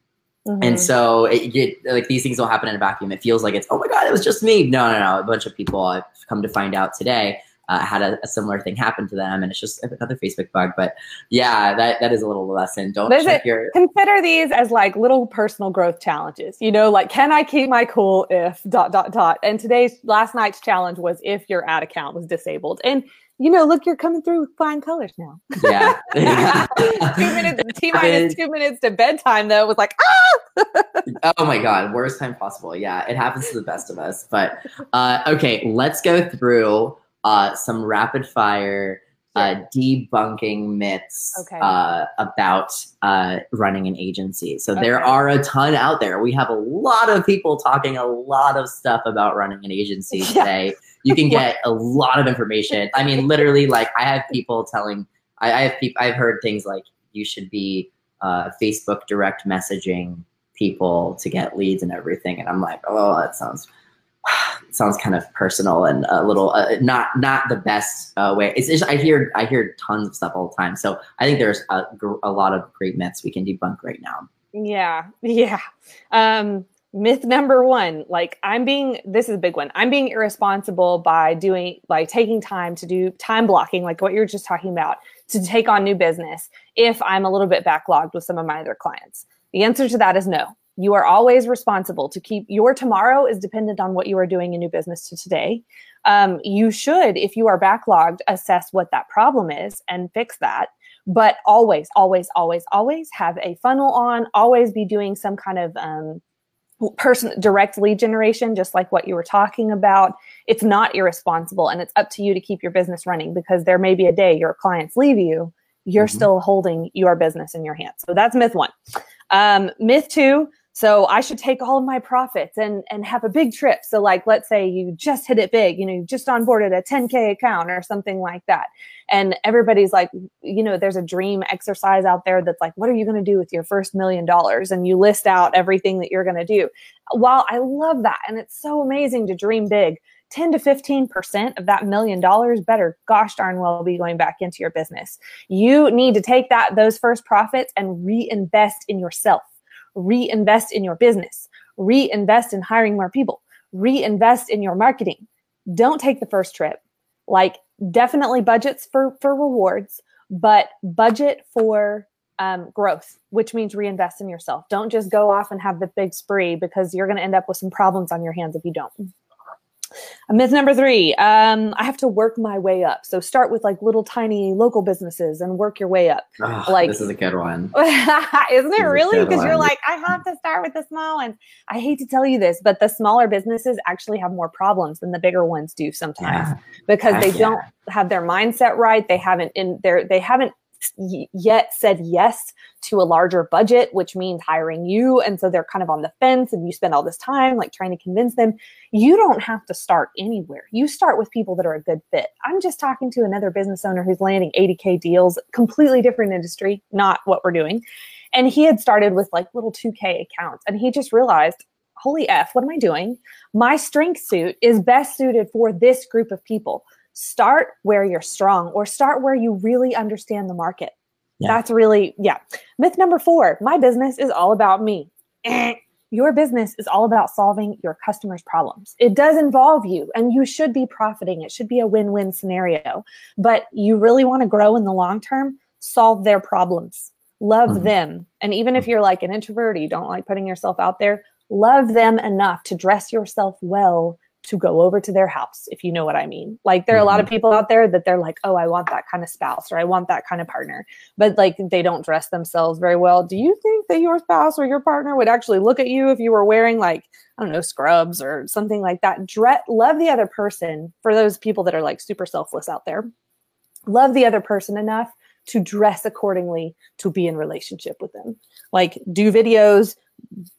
Mm-hmm. And so it, it, like these things don't happen in a vacuum. It feels like it's, oh my God, it was just me. No, no, no. A bunch of people I've come to find out today uh, had a, a, similar thing happen to them, and it's just another Facebook bug. But yeah, that that is a little lesson. Don't check your consider these as like little personal growth challenges. You know, like can I keep my cool if dot dot dot. And today's last night's challenge was if your ad account was disabled, and you know, look, you're coming through with fine colors now. Yeah. [LAUGHS] [LAUGHS] two minutes, T minus two minutes to bedtime, though, was like, ah! [LAUGHS] oh my God, worst time possible. Yeah, it happens to the best of us. But uh, okay, let's go through uh, some rapid fire uh, debunking myths okay. uh, about uh, running an agency. So okay. there are a ton out there. We have a lot of people talking a lot of stuff about running an agency today. Yeah. You can [LAUGHS] get a lot of information. I mean, literally, like I have people telling. I, I have people. I've heard things like you should be uh, Facebook direct messaging people to get leads and everything, and I'm like, oh, that sounds [SIGHS] sounds kind of personal and a little uh, not not the best uh, way. It's just, I hear I hear tons of stuff all the time. So I think there's a, a lot of great myths we can debunk right now. Yeah, [LAUGHS] yeah. Um, myth number one, like I'm being this is a big one. I'm being irresponsible by doing like taking time to do time blocking, like what you're just talking about, to take on new business if I'm a little bit backlogged with some of my other clients. The answer to that is no. You are always responsible to keep your tomorrow is dependent on what you are doing in new business to today. Um, you should, if you are backlogged, assess what that problem is and fix that. But always, always, always, always have a funnel on, always be doing some kind of um, person direct lead generation, just like what you were talking about. It's not irresponsible and it's up to you to keep your business running because there may be a day your clients leave you. You're mm-hmm. still holding your business in your hands. So that's myth one. Um, myth two So I should take all of my profits and and have a big trip. So like let's say you just hit it big, you know, you just onboarded a 10k account or something like that. And everybody's like, you know, there's a dream exercise out there that's like, what are you going to do with your first million dollars? And you list out everything that you're going to do. While I love that and it's so amazing to dream big, 10 to 15% of that million dollars better gosh darn well be going back into your business. You need to take that those first profits and reinvest in yourself reinvest in your business, reinvest in hiring more people, reinvest in your marketing. Don't take the first trip. Like definitely budgets for for rewards, but budget for um, growth, which means reinvest in yourself. Don't just go off and have the big spree because you're going to end up with some problems on your hands if you don't. Myth number three, um, I have to work my way up. So start with like little tiny local businesses and work your way up. Oh, like this is a good one. [LAUGHS] Isn't it really? Because you're like, I have to start with the small ones. I hate to tell you this, but the smaller businesses actually have more problems than the bigger ones do sometimes yeah. because Heck they yeah. don't have their mindset right. They haven't in their they haven't yet said yes to a larger budget, which means hiring you. And so they're kind of on the fence and you spend all this time like trying to convince them. You don't have to start anywhere. You start with people that are a good fit. I'm just talking to another business owner who's landing 80K deals, completely different industry, not what we're doing. And he had started with like little 2K accounts and he just realized, holy F, what am I doing? My strength suit is best suited for this group of people start where you're strong or start where you really understand the market. Yeah. That's really, yeah. Myth number four my business is all about me. Eh. Your business is all about solving your customers' problems. It does involve you, and you should be profiting. It should be a win win scenario. But you really want to grow in the long term, solve their problems, love mm-hmm. them. And even if you're like an introvert, or you don't like putting yourself out there, love them enough to dress yourself well to go over to their house, if you know what I mean. Like there are a lot of mm-hmm. people out there that they're like, oh, I want that kind of spouse or I want that kind of partner, but like they don't dress themselves very well. Do you think that your spouse or your partner would actually look at you if you were wearing like, I don't know, scrubs or something like that? Dre- love the other person for those people that are like super selfless out there. Love the other person enough to dress accordingly to be in relationship with them. Like do videos,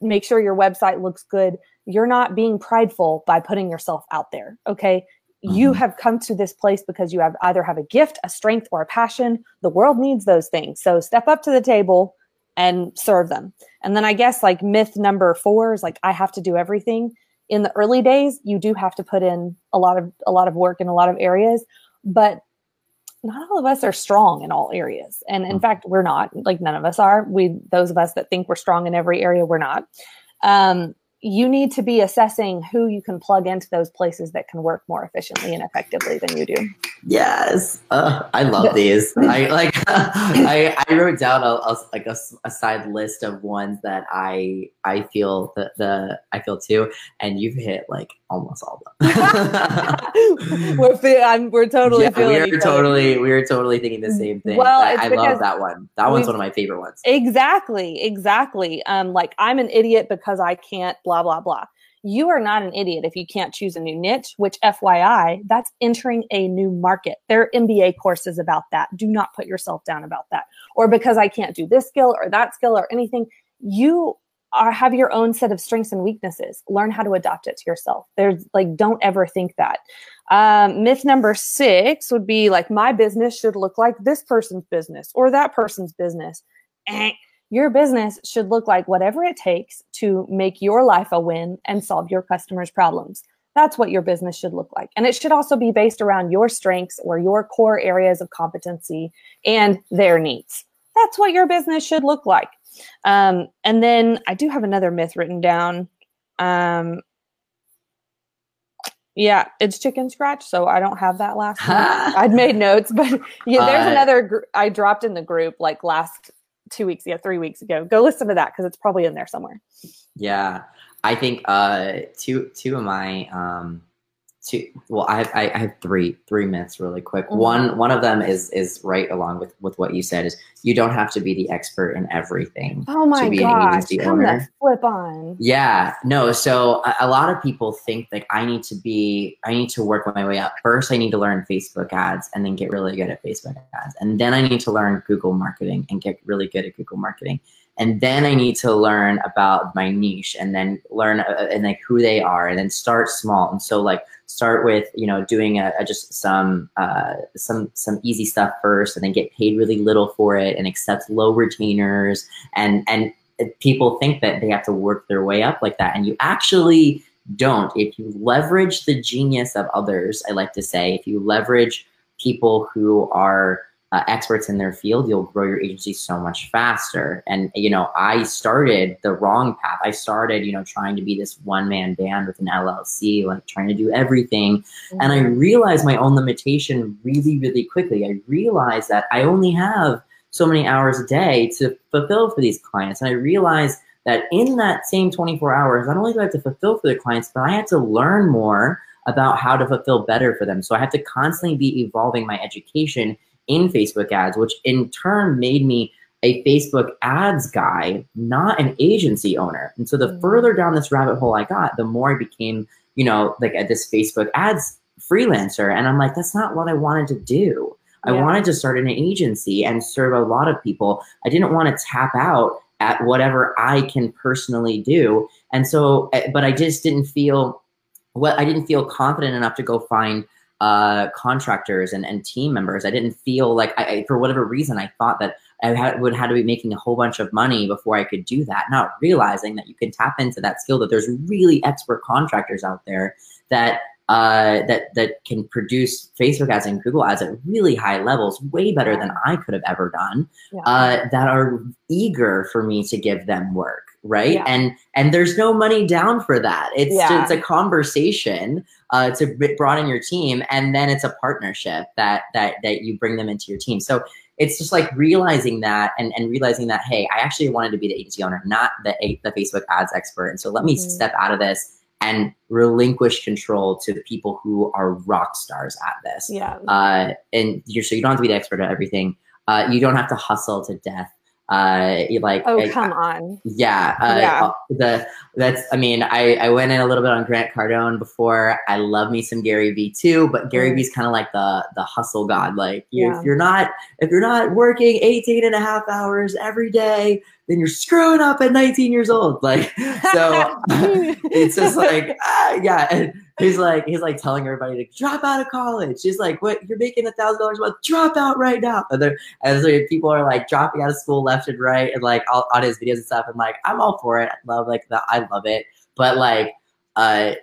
make sure your website looks good you're not being prideful by putting yourself out there. Okay. Mm-hmm. You have come to this place because you have either have a gift, a strength, or a passion. The world needs those things. So step up to the table and serve them. And then I guess like myth number four is like I have to do everything. In the early days, you do have to put in a lot of a lot of work in a lot of areas, but not all of us are strong in all areas. And in mm-hmm. fact, we're not. Like none of us are. We those of us that think we're strong in every area, we're not. Um, you need to be assessing who you can plug into those places that can work more efficiently and effectively than you do. Yes, uh, I love these. [LAUGHS] I like. [LAUGHS] I, I wrote down a, a like a, a, side list of ones that I I feel the, the I feel too, and you've hit like almost all of them. [LAUGHS] we're fe- I'm, we're totally yeah, feeling. We're totally we're totally thinking the same thing. Well, I, I love that one. That one's one of my favorite ones. Exactly, exactly. Um, like I'm an idiot because I can't. Blah blah blah. You are not an idiot if you can't choose a new niche, which FYI, that's entering a new market. There are MBA courses about that. Do not put yourself down about that. Or because I can't do this skill or that skill or anything, you are have your own set of strengths and weaknesses. Learn how to adopt it to yourself. There's like, don't ever think that. Um, myth number six would be like, my business should look like this person's business or that person's business. Eh your business should look like whatever it takes to make your life a win and solve your customers' problems. That's what your business should look like. And it should also be based around your strengths or your core areas of competency and their needs. That's what your business should look like. Um, and then I do have another myth written down. Um, yeah, it's chicken scratch, so I don't have that last [LAUGHS] one. I'd made notes, but [LAUGHS] yeah, there's uh, another gr- I dropped in the group like last two weeks ago, three weeks ago. Go listen to that because it's probably in there somewhere. Yeah, I think uh, two two of my um, two. Well, I have I, have three three myths really quick. Mhm. One one of them is is right along with with what you said is you don't have to be the expert in everything. Oh my to be an gosh, agency come owner. the flip on. Yeah, no. So a, a lot of people think like I need to be, I need to work my way up. First, I need to learn Facebook ads and then get really good at Facebook ads. And then I need to learn Google marketing and get really good at Google marketing. And then I need to learn about my niche and then learn uh, and like who they are and then start small. And so like start with, you know, doing a, a just some, uh, some, some easy stuff first and then get paid really little for it and accept low retainers. And, and people think that they have to work their way up like that. And you actually don't. If you leverage the genius of others i like to say if you leverage people who are uh, experts in their field you'll grow your agency so much faster and you know i started the wrong path i started you know trying to be this one man band with an llc like trying to do everything and I realized my own limitation really, really quickly. I realized that I only have so many hours a day to fulfill for these clients. And I realized that in that same 24 hours, not only do I have to fulfill for the clients, but I had to learn more about how to fulfill better for them. So I have to constantly be evolving my education in Facebook ads, which in turn made me a Facebook ads guy, not an agency owner. And so the Mhm. further down this rabbit hole I got, the more I became, you know, like at this Facebook ads freelancer. And I'm like, that's not what I wanted to do. I wanted to start an agency and serve a lot of people. I didn't want to tap out at whatever I can personally do. And so, eh, but I just didn't feel what I didn't feel confident enough to go find uh, contractors and, and team members. I didn't feel like I, I, for whatever reason, I thought that I had, would have to be making a whole bunch of money before I could do that. Not realizing that you can tap into that skill. That there's really expert contractors out there that uh, that that can produce Facebook ads and Google ads at really high levels, way better than I could have ever done. Yeah. Uh, that are eager for me to give them work, right? Yeah. And and there's no money down for that. It's Yeah. just a conversation uh, to broaden your team, and then it's a partnership that that that you bring them into your team. So it's just like realizing that and, and realizing that hey, I actually wanted to be the agency owner, not the the Facebook ads expert. And so let me Mhm. step out of this and relinquish control to the people who are rock stars at this. yeah. Uh, and you're so you don't have to be the expert at everything. Uh, you don't have to hustle to death. Uh, like Oh, I- come on. yeah, uh, Yeah. The that's. I mean, I I went in a little bit on Grant Cardone before. I love me some Gary Vee too, but Gary Mm. Vee's kind of like the the hustle god. Like Yeah. if you're not if you're not working 18 and a half hours every day, then you're screwing up at 19 years old. Like [LAUGHS] so, [LAUGHS] it's just like ah, yeah. And he's like he's like telling everybody to drop out of college. He's like, what? You're making a thousand dollars a month. Drop out right now. And they're and so people are like dropping out of school left and right, and like all, on his videos and stuff. And like, I'm all for it. I love like the I love it, but like, uh,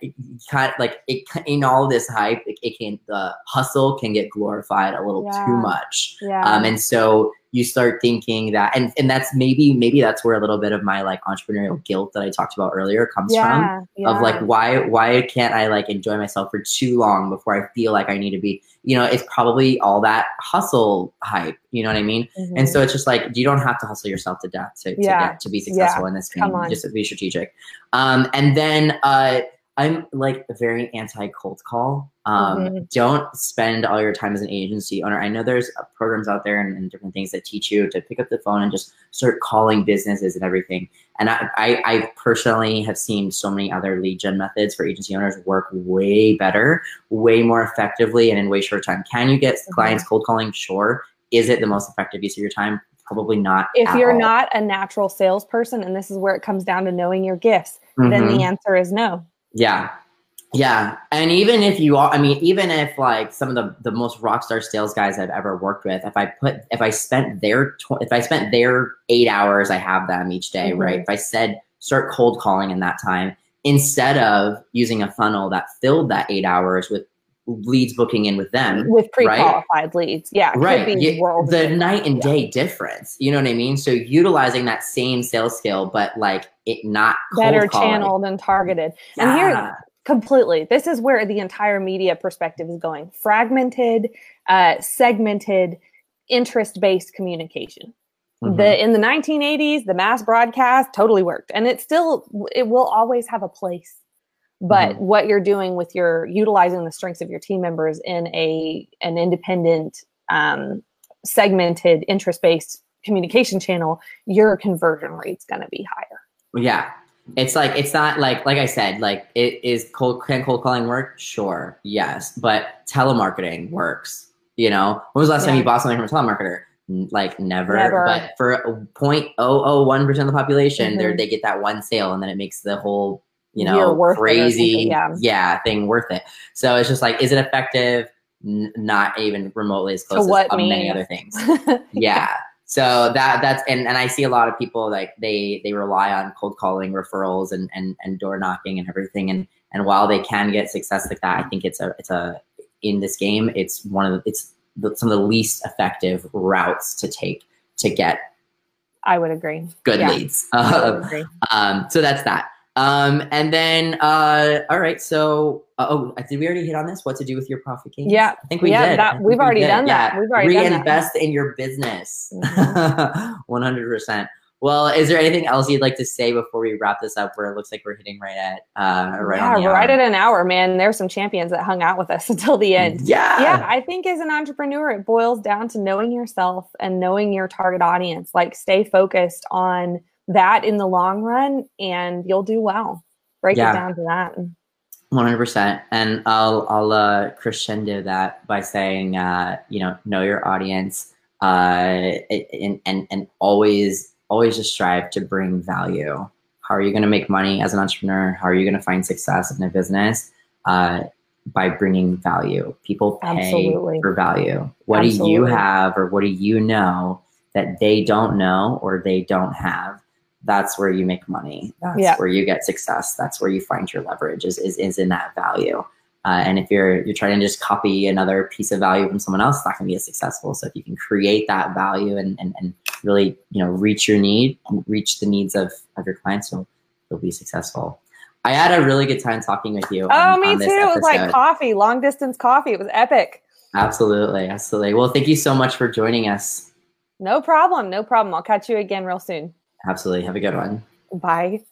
kind of like it in all this hype, it, it can the hustle can get glorified a little Yeah. too much. yeah. Um, and so you start thinking that, and and that's maybe maybe that's where a little bit of my like entrepreneurial guilt that I talked about earlier comes from yeah. yeah. of like why why can't I like enjoy myself for too long before I feel like I need to be you know it's probably all that hustle hype you know what I mean and Mhm. so it's just like you don't have to hustle yourself to death to, to Yeah. get to be successful in this game just be strategic um and then uh I'm like very anti cold call. Um, Mhm. Don't spend all your time as an agency owner. I know there's uh, programs out there and, and different things that teach you to pick up the phone and just start calling businesses and everything. And I, I, I personally have seen so many other lead gen methods for agency owners work way better, way more effectively, and in way shorter time. Can you get Mhm. clients cold calling? Sure. Is it the most effective use of your time? Probably not. if you're all. not a natural salesperson, and this is where it comes down to knowing your gifts, then Mhm. the answer is no. Yeah. Yeah. And even if you are, I mean, even if like some of the, the most rock star sales guys I've ever worked with, if I put, if I spent their, tw- if I spent their eight hours I have them each day, Mhm. right? If I said start cold calling in that time, instead of using a funnel that filled that eight hours with leads booking in with them, with pre-qualified leads. Yeah, right be you- world the night and Yeah. day difference you know what i mean so utilizing that same sales skill but like it not cold better calling. channeled and targeted. And here, Yeah. Completely, this is where the entire media perspective is going: fragmented, uh, segmented, interest-based communication. Mhm. The in the 1980s, the mass broadcast totally worked, and it still it will always have a place. but mm-hmm. what you're doing with your utilizing the strengths of your team members in a an independent um, segmented interest-based communication channel your conversion rate's going to be higher yeah it's like it's not like like i said like it is cold can cold calling work sure yes but telemarketing works you know when was the last yeah. time you bought something from a telemarketer like never, never. but for 0.001% of the population mm-hmm. they get that one sale and then it makes the whole you know crazy yeah. yeah thing worth it so it's just like is it effective N- not even remotely as close as many other things [LAUGHS] yeah. yeah so that that's and, and i see a lot of people like they they rely on cold calling referrals and and, and door knocking and everything and and while they can get success like that i think it's a it's a in this game it's one of the it's the, some of the least effective routes to take to get i would agree good yeah. leads [LAUGHS] uh, agree. um, so that's that um, and then, uh, all right. So, uh, oh, did we already hit on this? What to do with your profit gains? Yeah, I think we yeah, did. That, we've already we done that. We've already reinvest in your business. Mm-hmm. [LAUGHS] One hundred percent. Well, is there anything else you'd like to say before we wrap this up? Where it looks like we're hitting right at uh, right yeah, right at an hour, man. There's some champions that hung out with us [LAUGHS] until the end. Yeah, yeah. I think as an entrepreneur, it boils down to knowing yourself and knowing your target audience. Like, stay focused on that in the long run and you'll do well. Break yeah. it down to that. 100% and i'll i'll uh, crescendo that by saying uh, you know know your audience uh, and and and always always just strive to bring value how are you going to make money as an entrepreneur how are you going to find success in a business uh, by bringing value people pay Absolutely. for value what Absolutely. do you have or what do you know that they don't know or they don't have that's where you make money. That's yeah. where you get success. That's where you find your leverage is, is, is in that value. Uh, and if you're you're trying to just copy another piece of value from someone else, it's not going to be as successful. So if you can create that value and, and, and really you know reach your need and reach the needs of, of your clients, you'll you'll be successful. I had a really good time talking with you. Oh, on, me on too. Episode. It was like coffee, long distance coffee. It was epic. Absolutely, absolutely. Well, thank you so much for joining us. No problem. No problem. I'll catch you again real soon. Absolutely. Have a good one. Bye.